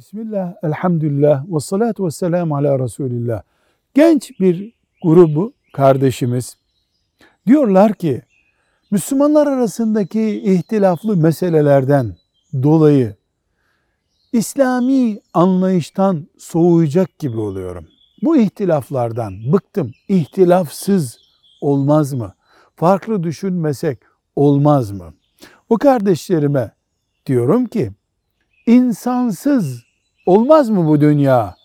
Bismillah, elhamdülillah, ve salatu ve selamu ala Resulillah. Genç bir grubu kardeşimiz diyorlar ki Müslümanlar arasındaki ihtilaflı meselelerden dolayı İslami anlayıştan soğuyacak gibi oluyorum. Bu ihtilaflardan bıktım. İhtilafsız olmaz mı? Farklı düşünmesek olmaz mı? O kardeşlerime diyorum ki insansız olmaz mı bu dünya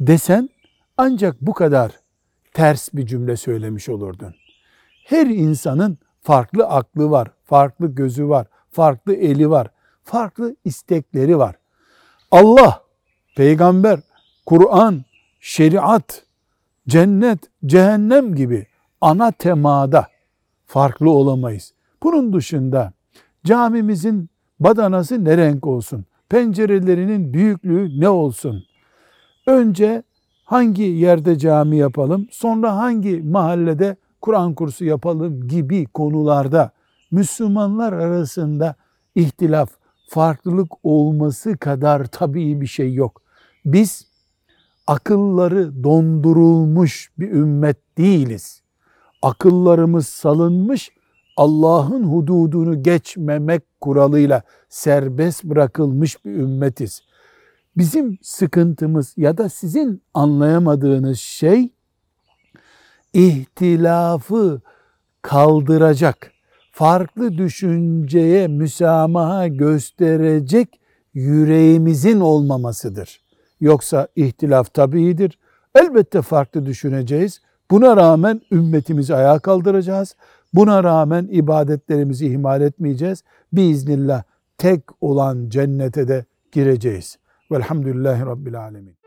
desen ancak bu kadar ters bir cümle söylemiş olurdun. Her insanın farklı aklı var, farklı gözü var, farklı eli var, farklı istekleri var. Allah, peygamber, Kur'an, şeriat, cennet, cehennem gibi ana temada farklı olamayız. Bunun dışında camimizin badanası ne renk olsun? Pencerelerinin büyüklüğü ne olsun? Önce hangi yerde cami yapalım, sonra hangi mahallede Kur'an kursu yapalım gibi konularda Müslümanlar arasında ihtilaf, farklılık olması kadar tabii bir şey yok. Biz akılları dondurulmuş bir ümmet değiliz. Akıllarımız salınmış, Allah'ın hududunu geçmemek kuralıyla serbest bırakılmış bir ümmetiz. Bizim sıkıntımız ya da sizin anlayamadığınız şey ihtilafı kaldıracak, farklı düşünceye müsamaha gösterecek yüreğimizin olmamasıdır. Yoksa ihtilaf tabiidir. Elbette farklı düşüneceğiz. Buna rağmen ümmetimizi ayağa kaldıracağız. Buna rağmen ibadetlerimizi ihmal etmeyeceğiz. Biiznillah tek olan cennete de gireceğiz. Velhamdülillahi Rabbil Alemin.